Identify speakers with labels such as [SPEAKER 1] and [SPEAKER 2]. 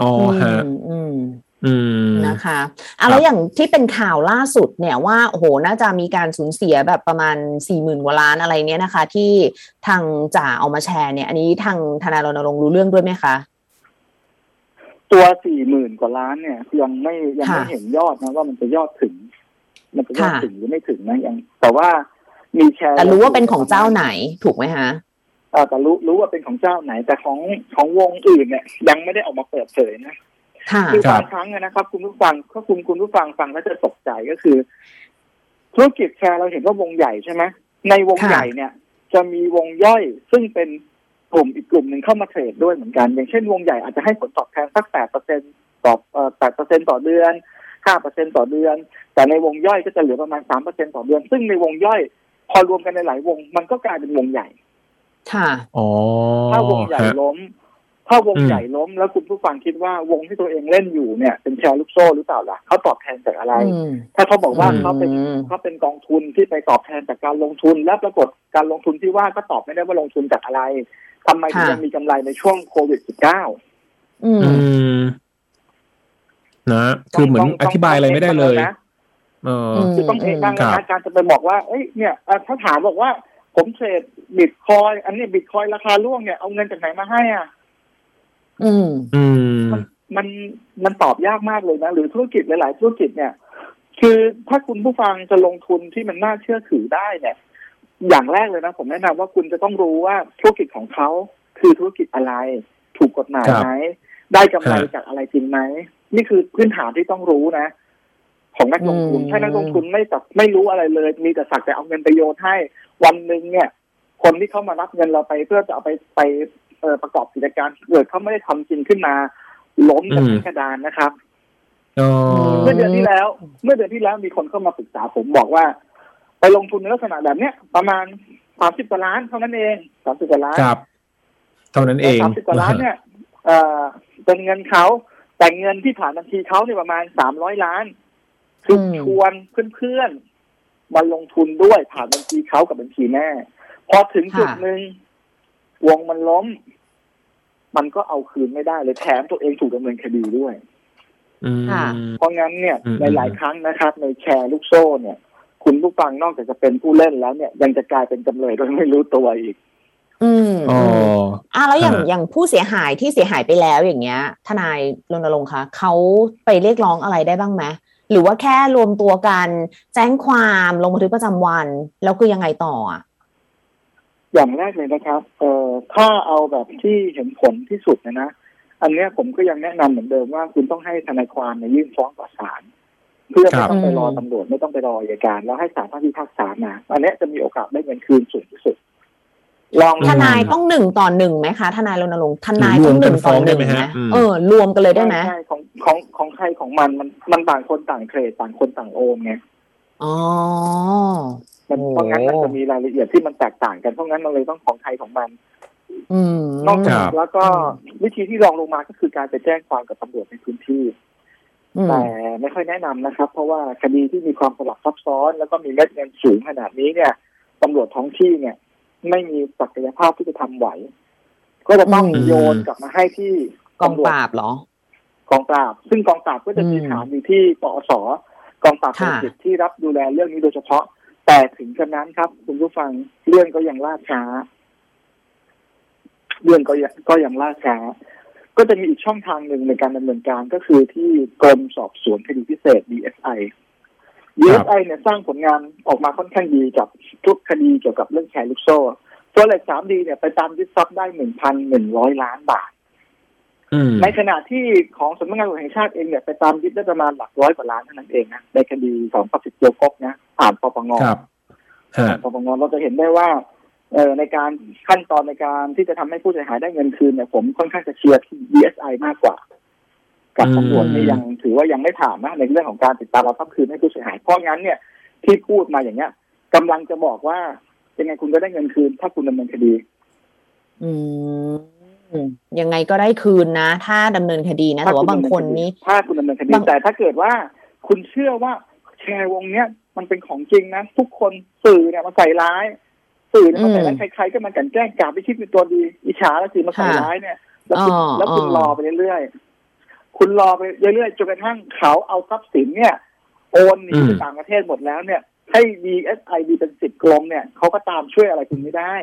[SPEAKER 1] อ๋อฮะ
[SPEAKER 2] อืมอืม
[SPEAKER 1] อืม
[SPEAKER 2] นะคะอะแล้วอย่างที่เป็นข่าวล่าสุดเนี่ยว่าโอ้โหน่าจะมีการสูญเสียแบบประมาณสี่หมื่นกว่าล้านอะไรเนี้ยนะคะ ที่ทางจ่าเอามาแชร์เนี่ยอันนี้ทางทนายรณรงค์รู้เรื่องด้วยไหมคะ
[SPEAKER 3] ตัวสี่หมื่นกว่าล้านเนี่ยยังไม่ยังไม่
[SPEAKER 2] ค่ะ
[SPEAKER 3] เห็นยอดนะว่ามันจะยอดถึง มันจะยอด
[SPEAKER 2] ค่ะ
[SPEAKER 3] ถึงหรือไม่ถึงนะยังแต่ว่ามีแชร์
[SPEAKER 2] แต่รู้ว่าเป็นของเจ้าไหนถูกไหมคะ
[SPEAKER 3] เอ่อ แต่รู้รู้ว่าเป็นของเจ้าไหน แต่ของของวงอื่นเนี่ยยังไม่ได้ออกมาเปิดเผยนะ
[SPEAKER 2] ค่ะ
[SPEAKER 3] คือ
[SPEAKER 1] ครับ
[SPEAKER 3] บางครั้งอะนะครับ คุณผู้ฟังก็คุณคุณผู้ฟังฟังแล้วจะตกใจก็คือ ธุรกิจแชร์เราเห็นว่าวงใหญ่ใช่ไหมในวง
[SPEAKER 2] ค่ะ
[SPEAKER 3] ใหญ่เนี่ย จะมีวงย่อยซึ่งเป็นกลุ่มอีกกลุ่มหนึ่งเข้ามาเทรดด้วยเหมือนกัน อย่างเช่นวงใหญ่อาจจะให้ผลตอบแทนสักแปดเปอร์เซ็นต่อแปดเปอร์เซ็นต่อเดือนห้าเปอร์เซ็นต่อเดือน แต่ในวงย่อยก็จะเหลือประมาณสามเปอร์เซ็นต่อเดือน ซึ่งในวงย่อย พอรวมกันในหลายวง มันก็กลายเป็นวงใหญ่
[SPEAKER 2] ค่ะ
[SPEAKER 1] อ๋อ
[SPEAKER 3] ถ้าวงใหญ่
[SPEAKER 1] ฮะ
[SPEAKER 3] ล้ม ถ้าวง
[SPEAKER 1] อืม
[SPEAKER 3] ใหญ่ล้ม แล้วคุณผู้ฟังคิดว่าวงที่ตัวเองเล่นอยู่เนี่ย เป็นแชร์ลูกโซ่หรือเปล่าล่ะเขาตอบแทนจากอะไร
[SPEAKER 2] อืม
[SPEAKER 3] ถ้าเขาบอกว่า
[SPEAKER 1] อืม
[SPEAKER 3] เขาเป็น
[SPEAKER 2] อืม
[SPEAKER 3] เขาเป็นกองทุนที่ไปตอบแทนจากการลงทุน และปรากฏการลงทุนที่ว่าก็ตอบไม่ได้ว่าลงทุนจากอะไรทำไมถึง
[SPEAKER 2] ค่ะ
[SPEAKER 3] ยังมีกำไรในช่วงโควิด -19
[SPEAKER 2] อืม
[SPEAKER 1] อืมนะคือเหมือนอธิบายอะไรไม่ได้เลย
[SPEAKER 3] นะ
[SPEAKER 1] เออ
[SPEAKER 2] ม
[SPEAKER 3] คือต้องเองบ้าง
[SPEAKER 1] ครั
[SPEAKER 3] นะ
[SPEAKER 1] บ
[SPEAKER 3] การจะไปบอกว่า เอ้ยเนี่ยเอ่อถ้าถามบอกว่า ผมเทรดบิตคอยอันนี้บิตคอยราคาร่วงเนี่ยเอาเงินจากไหนมาให้อะ
[SPEAKER 2] อืม
[SPEAKER 1] อืม
[SPEAKER 3] มันมันตอบยากมากเลยนะ หรือธุรกิจหลาย ๆ ธุรกิจเนี่ย คือถ้าคุณผู้ฟังจะลงทุนที่มันน่าเชื่อถือได้เนี่ย อย่างแรกเลยนะ ผมแนะนำว่าคุณจะต้องรู้ว่าธุรกิจของเขาคือธุรกิจอะไร ถูกกฎหมาย
[SPEAKER 1] ครับ
[SPEAKER 3] ไหมได้กำไร
[SPEAKER 1] ฮะ
[SPEAKER 3] จากอะไรจริงไหมนี่คือพื้นฐานที่ต้องรู้นะ ของนักลงทุน
[SPEAKER 2] อืม
[SPEAKER 3] ถ้านักลงทุนไม่ตัดไม่รู้อะไรเลย มีแต่สักแต่เอาเงินไปโยนให้ วันหนึ่งเนี่ย คนที่เข้ามารับเงินเราไปเพื่อจะเอาไปไปเอ่อประกอบกิจการเกิดเขาไม่ได้ทำจริงขึ้นมา ล้มกัน
[SPEAKER 1] อืม
[SPEAKER 3] ทั้งกระดานนะครับ
[SPEAKER 1] อ๋อ
[SPEAKER 3] เมื่อเดือนที่แล้ว เมื่อเดือนที่แล้วมีคนเข้ามาปรึกษาผมบอกว่า ไปลงทุนในลักษณะแบบเนี้ยประมาณสามสิบกว่าล้านเท่านั้นเองสามสิบกว่าล้าน
[SPEAKER 1] ครับเท่านั้นเอง
[SPEAKER 3] สามสิบกว่าล้านเนี่ยเอ่อเป็นเงินเขาแต่เงินที่ผ่านบัญชีเขาเนี่ยประมาณสามร้อยล้าน คืออ
[SPEAKER 2] ม
[SPEAKER 3] ชวนเพื่อนๆมาลงทุนด้วยผ่านบัญชีเขากับบัญชีแม่ พอถึงจุดหนึ่งวงมันล้ม มันก็เอาคืนไม่ได้เลยแถมตัวเองถูกดำเนินคดีด้วย
[SPEAKER 1] อืม
[SPEAKER 2] ค่ะ
[SPEAKER 3] เพราะงั้นเนี่ย
[SPEAKER 1] อืม
[SPEAKER 3] หลายๆครั้งนะครับ ในแชร์ลูกโซ่เนี่ย คุณผู้ฟังนอกจากจะเป็นผู้เล่นแล้วเนี่ย ยังจะกลายเป็นจำเลยโดยไม่รู้ตัวอีก
[SPEAKER 2] อืม
[SPEAKER 1] อ๋อ
[SPEAKER 2] อะแล้วอย่าง
[SPEAKER 1] ฮะ
[SPEAKER 2] อย่างผู้เสียหายที่เสียหายไปแล้วอย่างเงี้ย ทนายรณรงค์คะเขาไปเรียกร้องอะไรได้บ้างไหม หรือว่าแค่รวมตัวกัน แจ้งความลงบันทึกประจำวัน แล้วคือยังไงต่ออะ
[SPEAKER 3] อย่างแรกเลยนะครับ เอ่อถ้าเอาแบบที่เห็นผลที่สุดนะนะอันเนี้ยผมก็ยังแนะนำเหมือนเดิมว่าคุณต้องให้ทนายความเนี่ยยื่นฟ้องต่อศาลเพื่อไม่ต้องไปรอ
[SPEAKER 2] อืม
[SPEAKER 3] ตำรวจไม่ต้องไปรออัยการ แล้วให้ศาลท่านพิพากษามาอันเนี้ยจะมีโอกาสได้เงินคืนสูงที่สุด ลอง
[SPEAKER 2] ทนายต้องหนึ่งต่อหนึ่งไหมคะทนายรณรงค์ทนาย
[SPEAKER 1] หรือร
[SPEAKER 2] ต้
[SPEAKER 1] ว
[SPEAKER 2] อ
[SPEAKER 1] ม
[SPEAKER 2] งห
[SPEAKER 1] กัน
[SPEAKER 2] นึ่งต่อหนึ่ง
[SPEAKER 1] ฟ้องได้ไหม
[SPEAKER 2] ไหม
[SPEAKER 1] ฮะอืม
[SPEAKER 2] เออ รวมกันเลยได้ไหม
[SPEAKER 3] ใช่ของของของใครของมันมันมันต่างคนต่างเทรดต่างคนต่างโอนไง
[SPEAKER 2] อ๋อ
[SPEAKER 3] มัน
[SPEAKER 2] โอ้
[SPEAKER 3] เพราะงั้นมันจะมีรายละเอียดที่มันแตกต่างกันเพราะงั้นมันเลยต้องของใครของมัน
[SPEAKER 2] อืม
[SPEAKER 3] นอก
[SPEAKER 1] ค
[SPEAKER 3] จา
[SPEAKER 1] รั
[SPEAKER 3] ก
[SPEAKER 1] บ
[SPEAKER 3] แล้วก็วิธีที่รองลงมาก็คือการไปแจ้งความกับตำรวจในพื้นที่
[SPEAKER 2] อืม
[SPEAKER 3] แต่ไม่ค่อยแนะนำนะครับ เพราะว่าคดีที่มีความสลับซับซ้อน แล้วก็มีเม็ดเงินสูงขนาดนี้เนี่ยตำรวจท้องที่เนี่ย ไม่มีศักยภาพที่จะทำไหว ก็จะต้อง
[SPEAKER 2] อืม
[SPEAKER 3] โยนกลับมาให้ที่
[SPEAKER 2] กอง
[SPEAKER 3] ตำรว
[SPEAKER 2] ป
[SPEAKER 3] จ
[SPEAKER 2] ราบเหรอ
[SPEAKER 3] กองปราบ ซึ่งกองปราบก็จะมี
[SPEAKER 2] อืม
[SPEAKER 3] ฐานอยู่ที่ปอสกองปราบเป็น
[SPEAKER 2] ค่ะ
[SPEAKER 3] จิตที่รับดูแลเรื่องนี้โดยเฉพาะ แต่ถึงกระนั้นครับ คุณผู้ฟังเรื่องก็ยังล่าช้า เรื่องก็ยังก็ยังล่าช้า ก็จะมีอีกช่องทางหนึ่งในการดำเนินการก็คือที่กรมสอบสวนคดีพิเศษ DSI DSI เนี่ยสร้างผลงานออกมาค่อนข้างดีกับทุกคดีเกี่ยวกับเรื่องแชร์ลูกโซ่ตัวเลขสามดีเนี่ยไปตามยึดทรัพย์ได้หนึ่งพันหนึ่งร้อยล้านบาท
[SPEAKER 1] อืม
[SPEAKER 3] ในขณะที่ของสำนักงานตำรวจแห่งชาติเองเนี่ยไปตามยึดได้ประมาณหลักร้อยกว่าล้านเท่านั้นเองนะในคดีของปฏิเกียวกกนะผ่านปปง
[SPEAKER 1] ครับฮะ
[SPEAKER 3] ผ่านปปงเราจะเห็นได้ว่าเออในการขั้นตอนในการที่จะทำให้ผู้เสียหายได้เงินคืนเนี่ยผมค่อนข้างจะเชียร์ที่ DSI มากกว่า กับตำรวจนี่ยังถือว่ายังไม่ผ่านนะในเรื่องของการติดตามเอาทรัพย์คืนให้ผู้เสียหายเพราะงั้นเนี่ยที่พูดมาอย่างเงี้ยกำลังจะบอกว่ายังไงคุณก็ได้เงินคืน ถ้าคุณดำเนินคดี
[SPEAKER 2] อืมยังไงก็ได้คืนนะ ถ้าดำเนินคดีนะแต่ว่าบางคนนี้
[SPEAKER 3] ถ้าคุณดำเนินคดี
[SPEAKER 2] บาง
[SPEAKER 3] แต่ถ้าเกิดว่า คุณเชื่อว่าแชร์วงเนี้ยมันเป็นของจริงนะทุกคนสื่อเนี่ยมาใส่ร้าย สื่อเนี่ยมาใส่ร้ายใครๆก็มากลันแกล้งกล่าวไปคิดเป็นตัวดี อิจฉาแล้วสื่อมาใส่ร้ายเนี่ยแล้วคุณ
[SPEAKER 2] อ๋อ
[SPEAKER 3] แล้วคุณ
[SPEAKER 2] อ๋อ
[SPEAKER 3] รอไปเรื่อย คุณรอไปเรื่อยๆจนกระทั่งเขาเอาทรัพย์สินเนี่ย โอนหนี
[SPEAKER 1] อืม
[SPEAKER 3] ไปต่างประเทศหมดแล้วเนี่ยให้ DSI ดีเป็นสิบกรมเนี่ยเขาก็ตามช่วยอะไรคุณไม่ได้